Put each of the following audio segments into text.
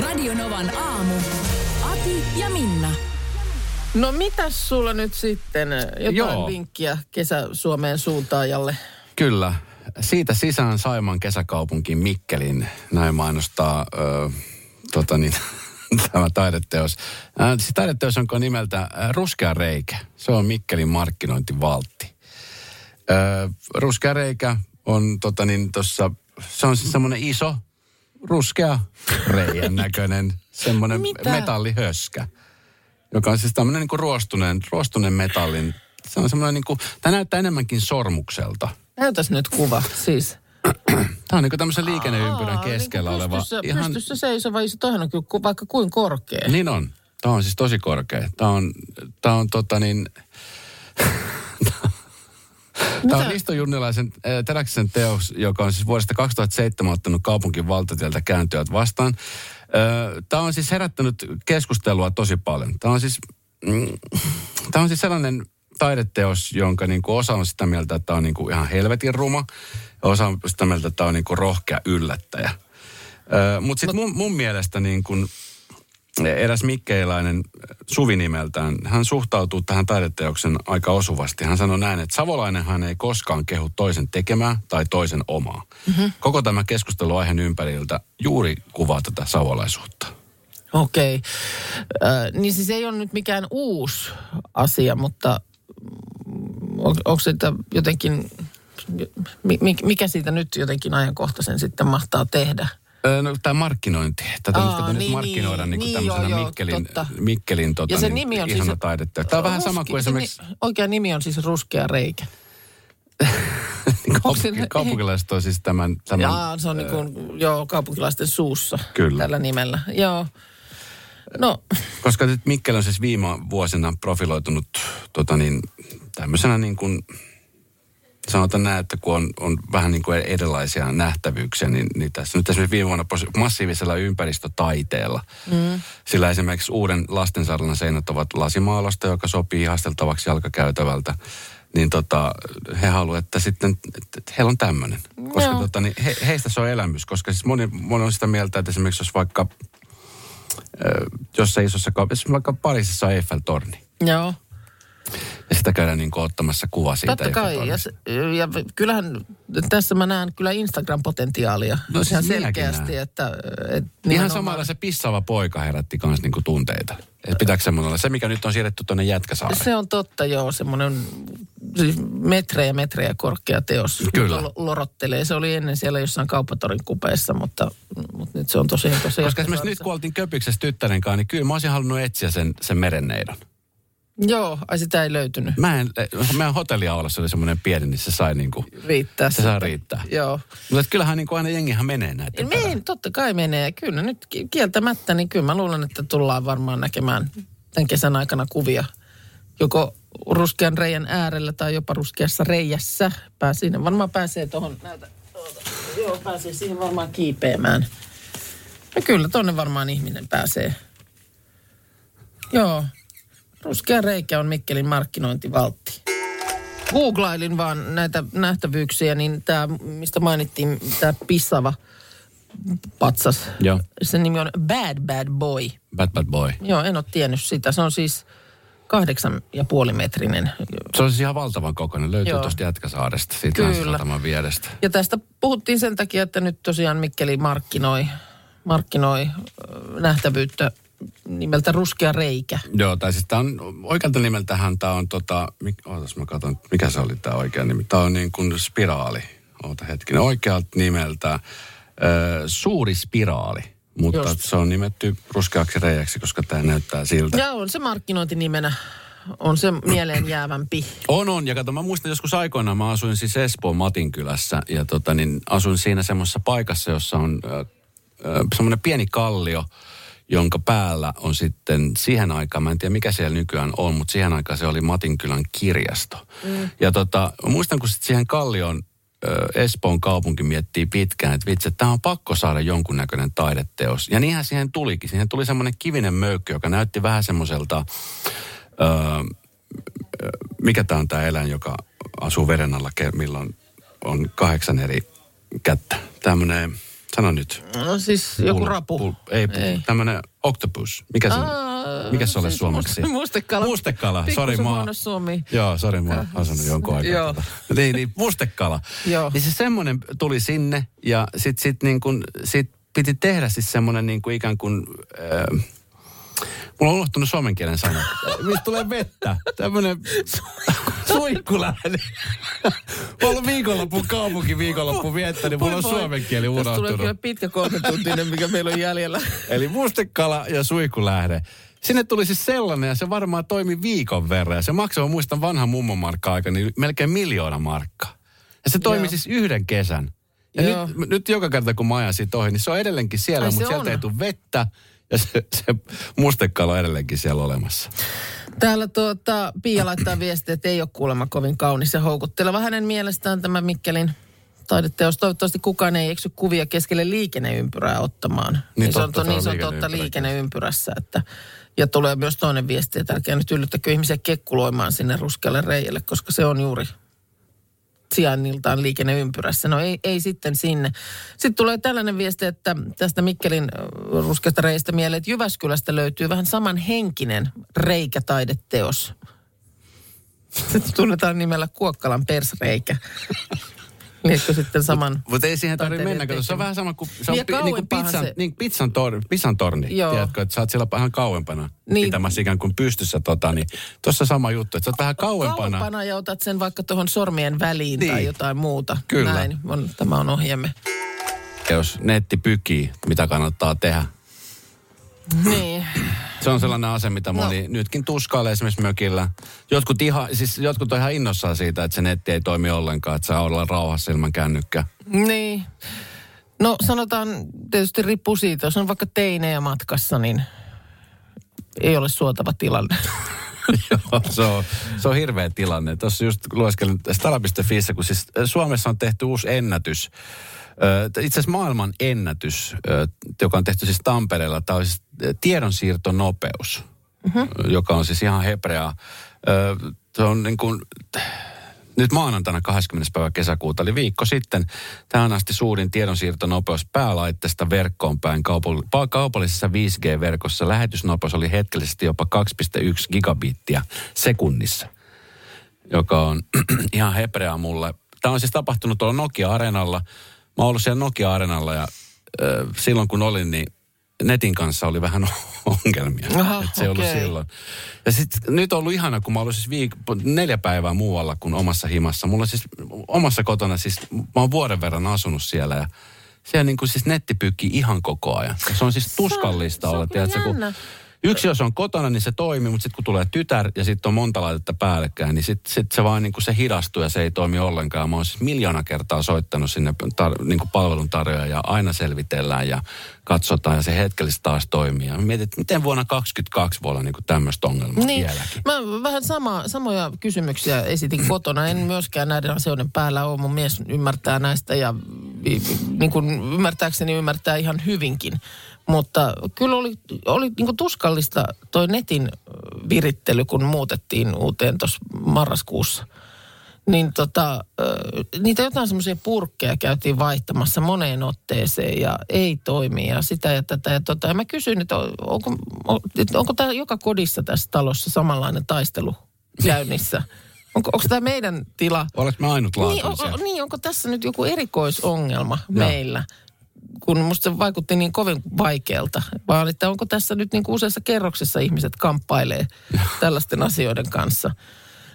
Radio Novan aamu. Ati ja Minna. No mitäs sulla nyt sitten? Jotain Joo. vinkkiä Kesä-Suomeen suuntaajalle? Kyllä. Siitä sisään Saimaan kesäkaupunkiin Mikkelin. Näin mainostaa ö, tota niin, tämä taideteos. Se taideteos onko nimeltä Ruskea reikä. Se on Mikkelin markkinointivaltti. Ö, Ruskea reikä on tota niin tossa, se on siis semmoinen iso, ruskea reijän näköinen, semmoinen metallihöskä, joka on siis tämmöinen niin ruostuneen, ruostuneen metallin, se on semmoinen niin kuin, tämä näyttää enemmänkin sormukselta. Näytäs nyt kuva, siis. Tämä on niin tämmöisen liikenneympyrän Aa, keskellä niin oleva. pystyssä, ihan... pystyssä seisova, iso, toihan on kyllä vaikka kuin korkea. Niin on. Tämä on siis tosi korkea. Tämä on, tämä on tota niin... Tämä on Risto Junnilaisen äh, Teräksen teos, joka on siis vuodesta 2007 ottanut kaupunkin valtatieltä kääntyjät vastaan. Äh, Tämä on siis herättänyt keskustelua tosi paljon. Tämä on siis, mm, tämä on siis sellainen taideteos, jonka niin kuin osa on sitä mieltä, että tämä on niin kuin ihan helvetin ruma. Ja osa on sitä mieltä, että tämä on niin kuin rohkea yllättäjä. Mutta sitten mun, mun mielestä niin kun eräs mikkeiläinen Suvi nimeltään, hän suhtautuu tähän taideteoksen aika osuvasti. Hän sanoi näin, että savolainenhan ei koskaan kehu toisen tekemää tai toisen omaa. Mm-hmm. Koko tämä keskustelu aiheen ympäriltä juuri kuvaa tätä savolaisuutta. Okei. Okay. Äh, niin siis ei ole nyt mikään uusi asia, mutta on, onko se jotenkin, mi, mi- mikä siitä nyt jotenkin ajankohtaisen sitten mahtaa tehdä? Öö, No, tämä markkinointi. Tätä Aa, niin, nyt markkinoidaan niin, niin, niin, niin tämmöisenä joo, joo, Mikkelin, totta. Mikkelin tota, Ja se niin, nimi on siis- ihana taidetta. Tämä on vähän sama kuin esimerkiksi ni- Oikea nimi on siis Ruskea reikä. kaupunki, kaupunkilaiset on siis tämän, tämän Jaa, se on niin kuin, joo, kaupunkilaisten suussa Kyllä. tällä nimellä. Joo. No, Koska nyt Mikkel on siis viime vuosina profiloitunut tota niin, tämmöisenä niin kuin, sanotaan näin, että kun on, on vähän niin kuin erilaisia nähtävyyksiä, niin, niin tässä nyt esimerkiksi viime vuonna massiivisella ympäristötaiteella. Mm. Sillä esimerkiksi uuden lastensairaalan seinät ovat lasimaalosta, joka sopii ihasteltavaksi jalkakäytävältä. Niin tota, he haluavat, että sitten, että heillä on tämmöinen. Koska tota, niin he, heistä se on elämys, koska siis moni, moni on sitä mieltä, että esimerkiksi jos vaikka jossain isossa kaupassa, esimerkiksi vaikka Pariisissa on Eiffel-torni. joo. Ja sitä käydään niin kuin ottamassa kuva siitä Totta kai. Ja, ja kyllähän tässä mä näen kyllä Instagram-potentiaalia. No siis Ihan selkeästi, näen. että... että Ihan samalla se pissaava poika herätti myös niinku tunteita. Et pitääkö semmoinen olla? Se, mikä nyt on siirretty tuonne Jätkäsaareen. Se on totta, joo. Semmoinen siis metrejä metrejä korkea teos. Kyllä. Lo- Lorottelee. Se oli ennen siellä jossain kauppatorin kupeessa, mutta, mutta nyt se on tosiaan tosiaan. Koska esimerkiksi nyt kun oltiin köpyksessä tyttären kanssa, niin kyllä mä olisin halunnut etsiä sen, sen merenneidon. Joo, ai sitä ei löytynyt. Mä en, meidän hotelliaulassa oli semmoinen pieni, niin se sai niinku, Riittää. se saa riittää. Joo. Mutta kyllähän niinku aina jengihän menee perään. Meen, totta kai menee. Kyllä nyt ki- kieltämättä, niin kyllä mä luulen, että tullaan varmaan näkemään tämän kesän aikana kuvia. Joko ruskean reijän äärellä tai jopa ruskeassa reijässä. Pää, siinä varmaan pääsee tuohon, tuota, joo, pääsee siihen varmaan kiipeämään. No kyllä, tonne varmaan ihminen pääsee. Joo, ruskea reikä on Mikkelin markkinointivaltti. Googlailin vaan näitä nähtävyyksiä, niin tämä, mistä mainittiin, tämä pissava patsas. Joo. Sen nimi on Bad Bad Boy. Bad Bad Boy. Joo, en ole tiennyt sitä. Se on siis kahdeksan ja puoli metrinen. Se on siis ihan valtavan kokoinen. Löytyy Joo. tuosta Jätkäsaaresta, siitä Kyllä. Vierestä. Ja tästä puhuttiin sen takia, että nyt tosiaan Mikkeli markkinoi, markkinoi nähtävyyttä nimeltä Ruskea reikä. Joo, tai siis tämä on, oikealta nimeltähän tämä on tota, mik, ootas mä katson, mikä se oli tämä oikea nimi. Tämä on niin kuin spiraali. Oota hetkinen, oikealta nimeltä ö, suuri spiraali. Mutta Just. se on nimetty ruskeaksi reiäksi, koska tämä näyttää siltä. Ja on se markkinointinimenä, on se mieleen jäävämpi. On, on. Ja kato, mä muistan joskus aikoinaan, mä asuin siis Espoon Matinkylässä ja tota, niin asuin siinä semmoisessa paikassa, jossa on ö, semmoinen pieni kallio, jonka päällä on sitten siihen aikaan, mä en tiedä mikä siellä nykyään on, mutta siihen aikaan se oli Matinkylän kirjasto. Mm. Ja tota, muistan kun sitten siihen kallioon Espoon kaupunki miettii pitkään, että vitsi, että tämä on pakko saada jonkunnäköinen taideteos. Ja niinhän siihen tulikin. Siihen tuli semmoinen kivinen möykky, joka näytti vähän semmoiselta, öö, mikä tämä on tämä eläin, joka asuu veden alla, milloin on kahdeksan eri kättä. Tämmöinen, sano nyt. No siis joku rapu. Pul, ei, ei. tämmöinen octopus. Mikä se on? Mikä se siis suomeksi? Mustekala. Mustekala, sori mä... Suomi. Joo, sori mä oon asunut jonkun aikaa. Joo. niin, niin, mustekala. Joo. Niin se semmoinen tuli sinne ja sit, sit, niin kun, sit piti tehdä siis semmoinen niin kuin ikään kuin... Äh, Mulla on unohtunut suomen kielen sana. Mistä tulee vettä? Tämmönen suikkulähde. Mä oon viikonloppu kaupunki viikonloppu viettänyt, niin mulla on suomen kieli unohtunut. Tästä tulee kyllä pitkä kolme tuntinen, mikä meillä on jäljellä. Eli mustekala ja suikkulähde. Sinne tuli siis sellainen ja se varmaan toimi viikon verran. Ja se maksoi, muistan vanhan mummon markka niin melkein miljoona markkaa. Ja se toimi Joo. siis yhden kesän. Ja nyt, nyt, joka kerta kun mä ajan siitä ohi, niin se on edelleenkin siellä, Ai, mutta sieltä on. ei tule vettä. Ja se, se mustekalo on edelleenkin siellä olemassa. Täällä tuota, Pia laittaa viestiä, että ei ole kuulemma kovin kaunis ja houkutteleva. Hänen mielestään tämä Mikkelin taideteos. Toivottavasti kukaan ei eksy kuvia keskelle liikenneympyrää ottamaan. Niin, niin se on, niin se on totta liikenneympyrässä. Että, ja tulee myös toinen viesti, että älkää nyt yllyttäkö ihmisiä kekkuloimaan sinne ruskealle reijälle, koska se on juuri sijainniltaan liikenneympyrässä. No ei, ei sitten sinne. Sitten tulee tällainen viesti, että tästä Mikkelin ruskeasta reistä mieleen, että Jyväskylästä löytyy vähän samanhenkinen reikätaideteos. Se tunnetaan nimellä Kuokkalan persreikä. Liekö sitten saman... Mutta ei siihen tarvitse mennä, kun se on vähän sama kuin, se on pi, niin kuin pizzan, se... niin, pizzan, tor, pizzan torni. Joo. Tiedätkö, että sä oot siellä vähän kauempana niin. pitämässä ikään kuin pystyssä tota, niin tuossa sama juttu, että sä oot vähän kauempana. Kauempana ja otat sen vaikka tuohon sormien väliin niin. tai jotain muuta. Kyllä. Näin, on, tämä on ohjemme. Jos netti pykii, mitä kannattaa tehdä? Niin. Se on sellainen ase, mitä moni no. nytkin tuskailee esimerkiksi mökillä. Jotkut, ihan, siis jotkut on ihan innossaan siitä, että se netti ei toimi ollenkaan, että saa olla rauhassa ilman kännykkä. Niin. No sanotaan, tietysti riippuu siitä, jos on vaikka teinejä matkassa, niin ei ole suotava tilanne. Joo, se on, se on hirveä tilanne. Tuossa just lueskelin stara.fiissä, kun siis Suomessa on tehty uusi ennätys itse asiassa maailman ennätys, joka on tehty siis Tampereella, tämä on siis tiedonsiirtonopeus, mm-hmm. joka on siis ihan hebrea. Se on niin kuin, nyt maanantaina 20. päivä kesäkuuta, eli viikko sitten, tähän asti suurin tiedonsiirtonopeus päälaitteesta verkkoon päin kaupallisessa 5G-verkossa. Lähetysnopeus oli hetkellisesti jopa 2,1 gigabittiä sekunnissa, joka on ihan hebrea mulle. Tämä on siis tapahtunut tuolla Nokia-areenalla – Mä oon ollut siellä Nokia-arenalla ja äh, silloin kun olin, niin netin kanssa oli vähän ongelmia. Aha, se okay. ollut silloin. Ja sitten nyt on ollut ihana, kun mä ollut siis viik- neljä päivää muualla kuin omassa himassa. Mulla siis omassa kotona, siis mä oon vuoden verran asunut siellä ja siellä niin kuin siis netti pyykkii ihan koko ajan. Se on siis tuskallista olla, tiedätkö, kun Yksi, jos on kotona, niin se toimii, mutta sitten kun tulee tytär ja sitten on monta laitetta päällekkäin, niin sitten sit se vaan niin kuin se hidastuu ja se ei toimi ollenkaan. Mä oon siis miljoona kertaa soittanut sinne tar- niin kuin palveluntarjoaja ja aina selvitellään ja katsotaan ja se hetkellisesti taas toimii. Ja mietin, että miten vuonna 2022 voi olla niin tämmöistä ongelmaa niin, vieläkin. Mä vähän sama, samoja kysymyksiä esitin kotona. En myöskään näiden asioiden päällä ole. Mun mies ymmärtää näistä ja niin kuin ymmärtääkseni ymmärtää ihan hyvinkin. Mutta kyllä oli, oli niin tuskallista toi netin virittely, kun muutettiin uuteen tuossa marraskuussa. Niin tota, niitä jotain semmoisia purkkeja käytiin vaihtamassa moneen otteeseen ja ei toimi ja sitä ja tätä ja tota. Ja mä kysyin, että onko, onko tämä joka kodissa tässä talossa samanlainen taistelu käynnissä? Onko, onko tämä meidän tila? Oletko me ainutlaatuisia? Niin, on, niin, onko tässä nyt joku erikoisongelma Joo. meillä? Kun musta se vaikutti niin kovin vaikealta, vaan että onko tässä nyt niin kuin useassa kerroksessa ihmiset kamppailee tällaisten asioiden kanssa.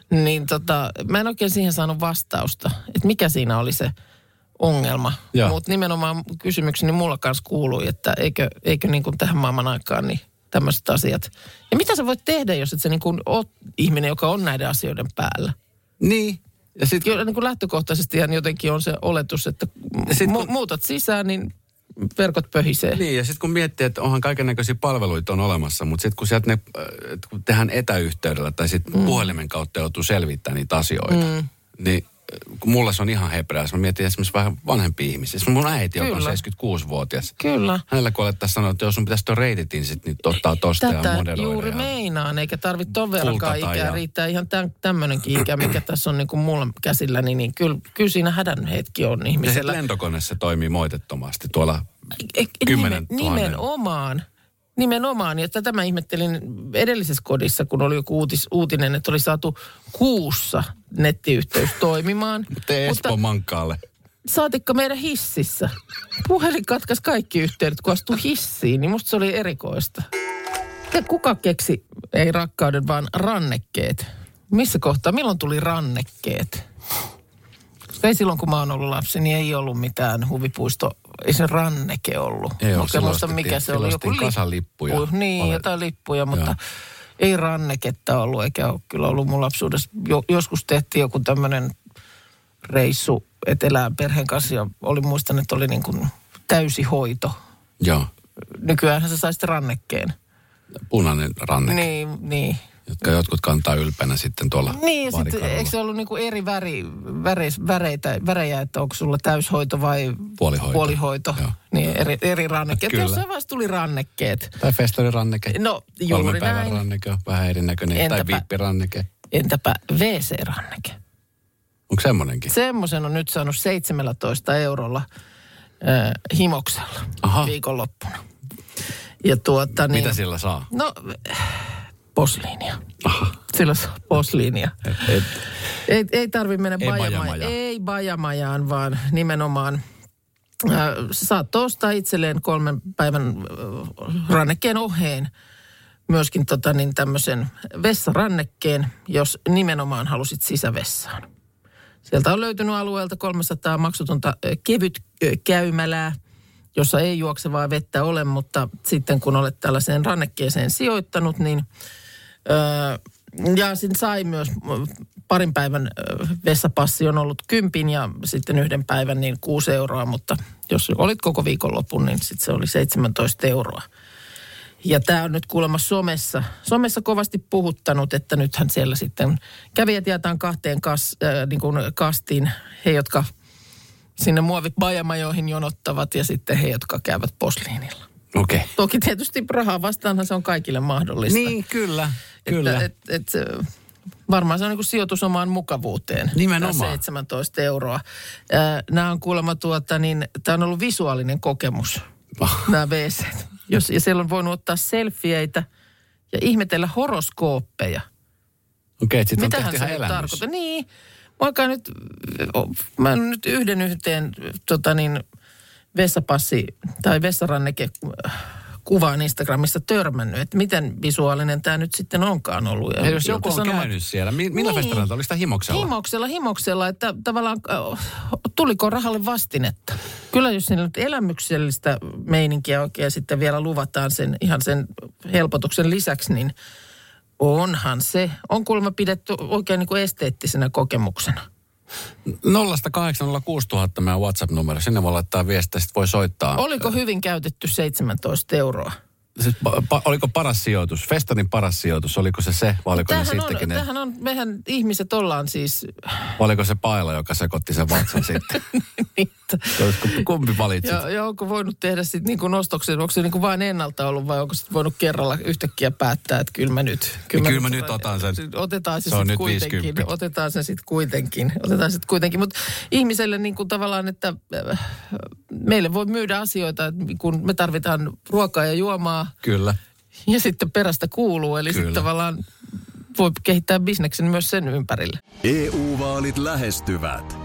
Niin tota, mä en oikein siihen saanut vastausta, että mikä siinä oli se ongelma. Mutta nimenomaan kysymykseni mulla kanssa kuului, että eikö, eikö niin kuin tähän maailman aikaan niin tämmöiset asiat. Ja mitä sä voit tehdä, jos et sä niin kuin oot ihminen, joka on näiden asioiden päällä? Niin, ja sit, Kyllä niin kuin lähtökohtaisesti jotenkin on se oletus, että sit, mu- muutat sisään, niin verkot pöhisee. Niin, ja sitten kun miettii, että onhan kaiken näköisiä palveluita on olemassa, mutta sitten kun sieltä ne, äh, kun tehdään etäyhteydellä tai sitten mm. puhelimen kautta joutuu selvittämään niitä asioita, mm. niin kun mulla se on ihan hebreas. Mä mietin esimerkiksi vähän vanhempia ihmisiä. Esimerkiksi mun äiti, joka on Kyllä. 76-vuotias. Kyllä. Hänellä kun alettaisiin sanoa, että jos sun pitäisi tuon reiditin sit, niin ottaa tosta ja Tätä moderoida. juuri ja... meinaan, eikä tarvitse ton verrankaan ikää. ja- Riittää ihan tämän, tämmöinenkin ikä, mikä tässä on niin kuin mulla käsilläni, niin kyllä, kyllä siinä hädän hetki on Ja ihmisellä. lentokone se toimii moitettomasti tuolla. E- e- kymmenen nimen- tuhannen. Nimenomaan. Nimenomaan. Ja tätä mä ihmettelin edellisessä kodissa, kun oli joku uutis, uutinen, että oli saatu kuussa nettiyhteys toimimaan. Tee Espoo Mankkaalle. saatikka meidän hississä. Puhelin katkaisi kaikki yhteydet, kun astui hissiin, niin musta se oli erikoista. Ja kuka keksi, ei rakkauden, vaan rannekkeet? Missä kohtaa, milloin tuli rannekkeet? Ei silloin, kun mä oon ollut lapsi, niin ei ollut mitään huvipuisto, ei se ranneke ollut. Ei silloin muista, mikä se oli. Joku kasalippuja. lippu. Niin, Ole- jotain lippuja, mutta Joo. ei ranneketta ollut, eikä ole kyllä ollut mun lapsuudessa. Jo, joskus tehtiin joku tämmöinen reissu etelään perheen kanssa ja oli muistan, että oli niin kuin täysi hoito. Joo, Nykyään sä saisit rannekkeen. punainen ranne, Niin, niin. Jotka jotkut kantaa ylpeänä sitten tuolla Niin, sitten eikö se ollut niinku eri väri, väreis, väreitä, värejä, että onko sulla täyshoito vai Puolihoito. puolihoito. Joo. Niin, eri, eri rannekkeet. Kyllä. Jossain vaiheessa tuli rannekkeet. Tai festariranneke. No, Kolmen juuri päivän näin. ranneke vähän erinäköinen. Tai Entäpä- viippiranneke. Entäpä WC-ranneke? Onko semmonenkin? Semmoisen on nyt saanut 17 eurolla äh, himoksella Aha. viikonloppuna. Ja tuota niin... Mitä sillä saa? No, posliinia. Aha. Sillä saa posliinia. Et, Ei, ei tarvi mennä Ei. Ei bajamajaan, vaan nimenomaan äh, saat ostaa itselleen kolmen päivän äh, rannekkeen oheen myöskin tota, niin tämmöisen vessarannekkeen, jos nimenomaan halusit sisävessaan. Sieltä on löytynyt alueelta 300 maksutonta äh, kevyt äh, käymälää, jossa ei juoksevaa vettä ole, mutta sitten kun olet tällaiseen rannekkeeseen sijoittanut, niin ja sin sai myös parin päivän ö, vessapassi on ollut kympin ja sitten yhden päivän niin kuusi euroa, mutta jos olit koko viikonlopun, niin sitten se oli 17 euroa. Ja tämä on nyt kuulemma somessa, somessa kovasti puhuttanut, että nythän siellä sitten kävijät jaetaan kahteen kas, äh, niin kuin kastiin. He, jotka sinne muovibajamajoihin jonottavat ja sitten he, jotka käyvät posliinilla. Okei. Okay. Toki tietysti rahaa vastaanhan se on kaikille mahdollista. Niin, kyllä. Kyllä. Että, et, et, varmaan se on niin kuin sijoitus omaan mukavuuteen. Nimenomaan. Tämä 17 euroa. Nämä on kuulemma tuota, niin tämä on ollut visuaalinen kokemus, nämä wc Jos, ja siellä on voinut ottaa selfieitä ja ihmetellä horoskooppeja. Okei, okay, sitten on tehty ihan elämys. tarkoittaa? Niin, vaikka nyt, mä en nyt yhden yhteen tota niin, vessapassi tai vessaranneke kuvaan Instagramissa törmännyt, että miten visuaalinen tämä nyt sitten onkaan ollut. Ja Ja jos joku on sanovat- käynyt siellä, mi- millä Niin. festarilla? Oliko sitä himoksella? Himoksella, himoksella, että tavallaan äh, tuliko rahalle vastinetta. Kyllä jos siinä nyt elämyksellistä meininkiä oikein sitten vielä luvataan sen ihan sen helpotuksen lisäksi, niin onhan se. On kuulemma pidetty oikein niin kuin esteettisenä kokemuksena. 0806 000 meidän WhatsApp-numero. Sinne voi laittaa viestiä, sitten voi soittaa. Oliko hyvin käytetty 17 euroa? Siis, pa- pa- oliko paras sijoitus? Festarin paras sijoitus, oliko se se? Vai oliko, ne Tämähän on, sittenkin ne, tämähän on, mehän ihmiset ollaan siis, vai oliko se paila, joka sekoitti sen vatsan sitten? niitä, Olisiko- Kumpi valitsit? Ja, ja onko voinut tehdä sitten niin kuin nostoksen, onko se niin kuin vain ennalta ollut vai onko sitten voinut kerralla yhtäkkiä päättää, että kyllä mä nyt... kyllä mä nyt otan sen. Otetaan se, Se sitten kuitenkin. 50. Otetaan se sitten kuitenkin. Otetaan sitten kuitenkin. Mutta ihmiselle niin kuin tavallaan, että äh, meille voi myydä asioita, että kun me tarvitaan ruokaa ja juomaa Kyllä. ja sitten perästä kuuluu. Eli sitten tavallaan voi kehittää bisneksen myös sen ympärille. EU-vaalit lähestyvät.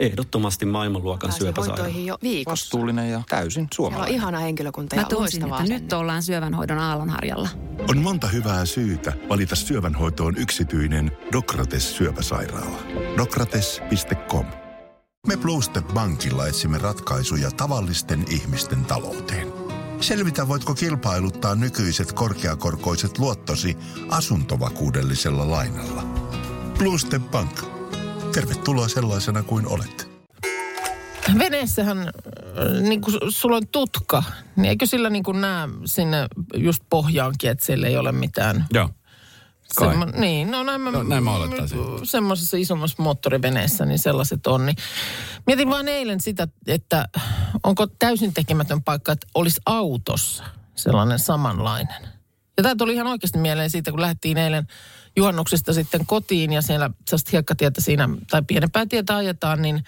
Ehdottomasti maailmanluokan syöpäsairaala. hoitoihin jo viikossa. Vastuullinen ja täysin Siellä on suomalainen. ihana henkilökunta Mä ja tunsin, loistava että nyt ollaan syövänhoidon aallonharjalla. On monta hyvää syytä valita syövänhoitoon yksityinen Dokrates syöpäsairaala. Dokrates.com Me Bluestep Bankilla etsimme ratkaisuja tavallisten ihmisten talouteen. Selvitä, voitko kilpailuttaa nykyiset korkeakorkoiset luottosi asuntovakuudellisella lainalla. Bluestep Bank. Tervetuloa sellaisena kuin olet. Veneessähän, äh, niin kuin sulla on tutka, niin eikö sillä niin kuin näe sinne just pohjaankin, että siellä ei ole mitään... Joo. Kai. Semmo, niin, no näin mä, No, näin mä olettaisin. Semmoisessa isommassa moottoriveneessä, niin sellaiset on. Niin. Mietin vaan eilen sitä, että onko täysin tekemätön paikka, että olisi autossa sellainen samanlainen. Ja tämä tuli ihan oikeasti mieleen siitä, kun lähdettiin eilen juhannuksesta sitten kotiin ja siellä sellaista hiekkatietä siinä, tai pienempää tietä ajetaan, niin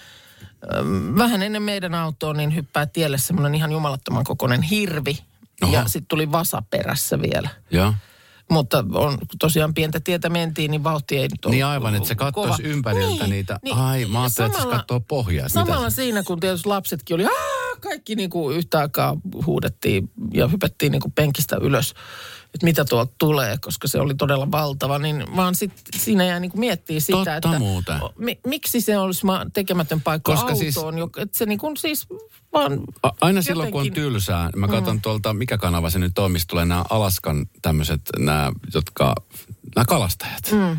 äm, vähän ennen meidän autoa niin hyppää tielle semmoinen ihan jumalattoman kokoinen hirvi. Oho. Ja sitten tuli vasa perässä vielä. Joo. Mutta on, tosiaan pientä tietä mentiin, niin vauhti ei nyt ole Niin aivan, että se katsoisi ympäriltä niitä. Ai, mä ajattelin, että se samalla- katsoo pohjaa. mitä Samalla se- siinä, kun tietysti lapsetkin oli, Aa! kaikki niin kuin yhtä aikaa huudettiin ja hypättiin niin kuin penkistä ylös, että mitä tuolta tulee, koska se oli todella valtava. Niin vaan sit siinä jäi niin miettiä sitä, Totta että muuten. mi, miksi se olisi tekemätön paikka Koska autoon, siis- että se niin kuin siis vaan A- Aina silloin, kun on jotenkin- tylsää, mä katson mm. tuolta, mikä kanava se nyt on, mistä tulee nämä Alaskan tämmöiset, nämä, jotka, nämä kalastajat, mm.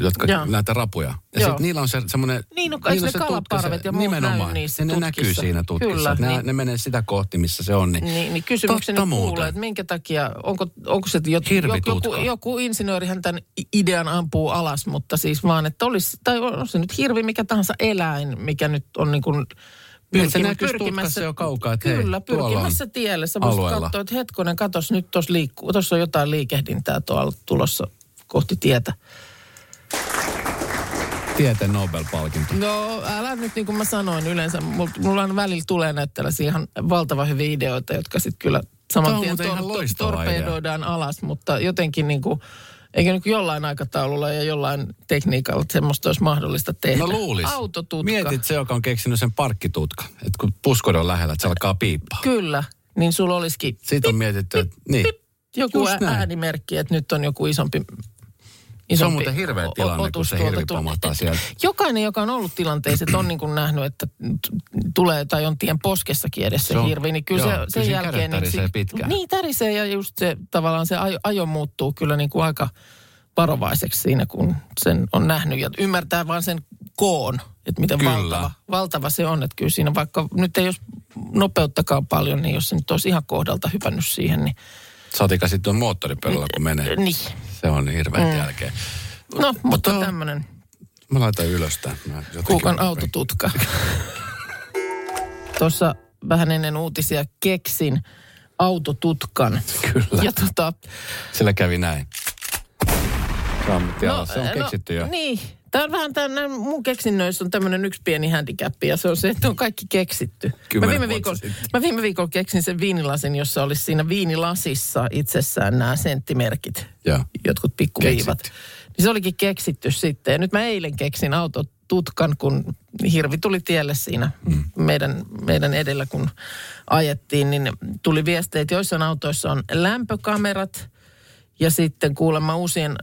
Jotka, Joo. näitä rapuja. Ja sit niillä on se semmoinen... Niin, no niillä se on kalaparvet ja muut Nimenomaan. niissä ne näkyy tutkissa. siinä tutkissa. Kyllä, ne, niin. ne menee sitä kohti, missä se on. Niin, Niin, niin kysymykseni Totta kuulee, muuten. että minkä takia, onko, onko se jot, joku, joku, insinöörihän tämän idean ampuu alas, mutta siis vaan, että olisi, tai on se nyt hirvi, mikä tahansa eläin, mikä nyt on niin kuin Niin, se pyrkim- näkyisi tutkassa jo kaukaa, että hei, Kyllä, on pyrkimässä tielle. Sä voisit katsoa, että hetkonen, katos, nyt tuossa liikkuu, tuossa on jotain liikehdintää tuolla tulossa kohti tietä. Tieteen Nobel-palkinto. No älä nyt niin kuin mä sanoin yleensä, mulla, mulla on välillä tulee näitä tällaisia ihan valtavan hyviä ideoita, jotka sitten kyllä saman tien loistava torpedoidaan alas, mutta jotenkin niin kuin, eikö niin jollain aikataululla ja jollain tekniikalla semmoista olisi mahdollista tehdä. No luulis. Autotutka. Mietit se, joka on keksinyt sen parkkitutka. Että kun puskod on lähellä, että se alkaa piippaa. Kyllä, niin sulla olisikin Siitä on mietitty, että niin. joku ä- äänimerkki, että nyt on joku isompi Se on muuten hirveä tilanne, kun se hirvi pamahtaa sieltä. Jokainen, joka on ollut tilanteessa, että on niin kuin nähnyt, että tulee tai on tien poskessakin edes se, Se on- hirvi, niin kyllä joo, se, sen jälkeen... kädet tärisee sit- pitkään. Niin, tärisee ja just se tavallaan se ajo, ajo muuttuu kyllä niin kuin aika varovaiseksi siinä, kun sen on nähnyt ja ymmärtää vaan sen koon, että miten Kyllä. valtava, valtava se on. Että kyllä siinä vaikka nyt ei jos nopeuttakaan paljon, niin jos se nyt olisi ihan kohdalta hypännyt siihen, niin Saatika sitten on moottoripöydällä, kun menee. niin. Se on hirveän mm. jälkeen. No, mutta Mutta- tämmöinen Mä laitan ylös tämän. Kuukan autotutka. Tuossa vähän ennen uutisia keksin autotutkan. Kyllä. Ja tota, Sillä kävi näin. Sammutti alas. Se on no, keksitty jo. Niin. Tämä on vähän tämän, mun keksinnöissä on tämmöinen yksi pieni handicap ja se on se, että on kaikki keksitty. Mä viime, viikolla, mä viime viikolla keksin sen viinilasin, jossa olisi siinä viinilasissa itsessään nämä senttimerkit, Joo. jotkut pikkuviivat. Niin se olikin keksitty sitten. Ja nyt mä eilen keksin autotutkan, kun hirvi tuli tielle siinä mm. meidän, meidän edellä, kun ajettiin, niin tuli viesteitä, että joissain autoissa on lämpökamerat, ja sitten kuulemma uusien,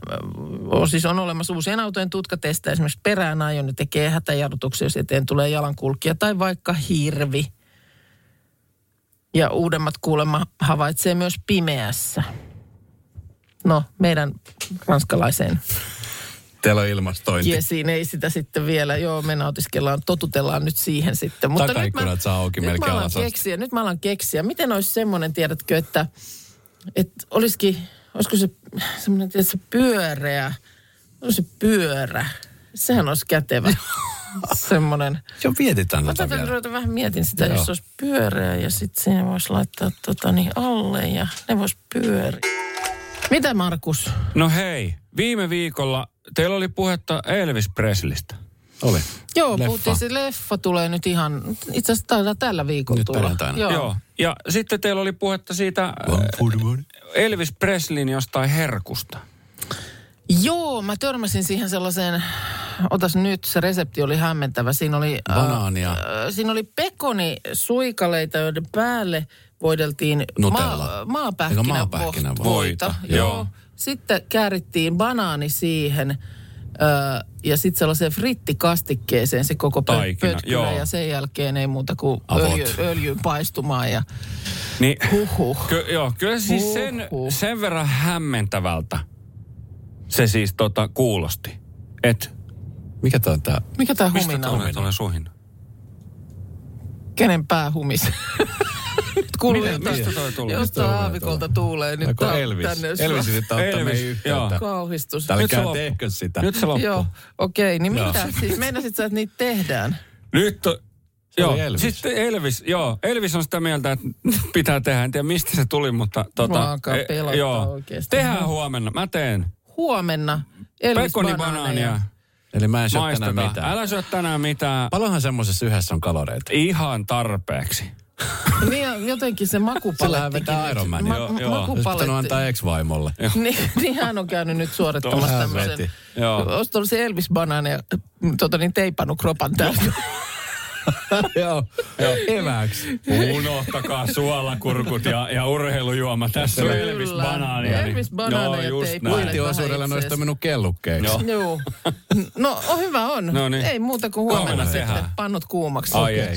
siis on olemassa uusien autojen tutkatesta, esimerkiksi perään ajon, ne tekee hätäjarrutuksia, jos eteen tulee jalankulkija tai vaikka hirvi. Ja uudemmat kuulemma havaitsee myös pimeässä. No, meidän ranskalaiseen Teillä on ilmastointi. Jesiin ei sitä sitten vielä, joo me nautiskellaan, totutellaan nyt siihen sitten. Mutta nyt mä, saa auki nyt melkein mä alan keksiä, nyt mä alan keksiä. Miten olisi semmoinen, tiedätkö, että, että olisikin, olisiko se semmoinen, tiedätkö, pyöreä, olisi se pyörä. Sehän olisi kätevä. semmoinen. Joo, mietitään tätä Otetaan vielä. ruveta vähän mietin sitä, Joo. jos se olisi pyöreä ja sitten siinä voisi laittaa tota niin alle ja ne voisi pyöriä. Mitä Markus? No hei, viime viikolla teillä oli puhetta Elvis Preslistä. Oli. Joo, Leffa. puhuttiin, se leffa tulee nyt ihan, itse asiassa taitaa tällä viikolla Nyt tulla. Joo. Joo. Ja sitten teillä oli puhetta siitä äh, Elvis Preslin jostain herkusta. Joo, mä törmäsin siihen sellaiseen otas nyt, se resepti oli hämmentävä. Siinä oli, äh, Banaania. äh, siinä oli pekoni suikaleita, joiden päälle voideltiin Nutella. maa, Eikö maapähkinävoita. maapähkinävoita? Voita, joo. Sitten käärittiin banaani siihen ö, ja sitten sellaiseen frittikastikkeeseen se koko Taikina, pötkylä joo. ja sen jälkeen ei muuta kuin öljy, öljyyn paistumaan ja Niin, huhhuh. ky, joo, kyllä siis sen, Huhhuh. sen verran hämmentävältä se siis tota, kuulosti. Et Mikä tää on tää? Mikä tämä mistä humina on? tulee suhin? Kenen pää humis? Nyt kuuluu Miten- jotain, mistä toi tulee? Jostain aavikolta tuulee. Nyt tää on Elvis? tänne Elvis yrittää ottaa meihin yhteyttä. joo. Kauhistus. Loppuu. tehkö sitä. Nyt se loppuu. Joo, okei. Niin Joo. mitä siis? Meinasit sä, että niitä tehdään? Nyt on, joo, Elvis. sitten Elvis, joo. Elvis on sitä mieltä, että pitää tehdä. En tiedä, mistä se tuli, mutta tota, Mua alkaa pelottaa oikeesti. Tehdään huomenna. Mä teen. Huomenna Elvis Pekoni banaaneja. banaania. Eli mä en syö tänään mitään. Älä syö tänään mitään. Paljonhan semmoisessa yhdessä on kaloreita? Ihan tarpeeksi. Niin ja jotenkin se makupalettikin. Sillähän vetää. Iron Man. Joo, joo. Pitänyt Makupaletti. antaa ex-vaimolle. Niin, niin hän on käynyt nyt suorittamassa tämmöisen. Joo. Olisi tullut se Elvis banaani ja tota, niin teipannut kropan täysin. Joo, evääksi. Unohtakaa suolakurkut ja, ja urheilujuoma. Tässä on. Elvis banaania. Elvis banaania Joo, just olisi itseesi. toiminut kellukkeeksi. Joo. Joo. No on hyvä on. No niin. Ei muuta kuin huomenna, Huomenna sitten pannut kuumaksi. Ai ei.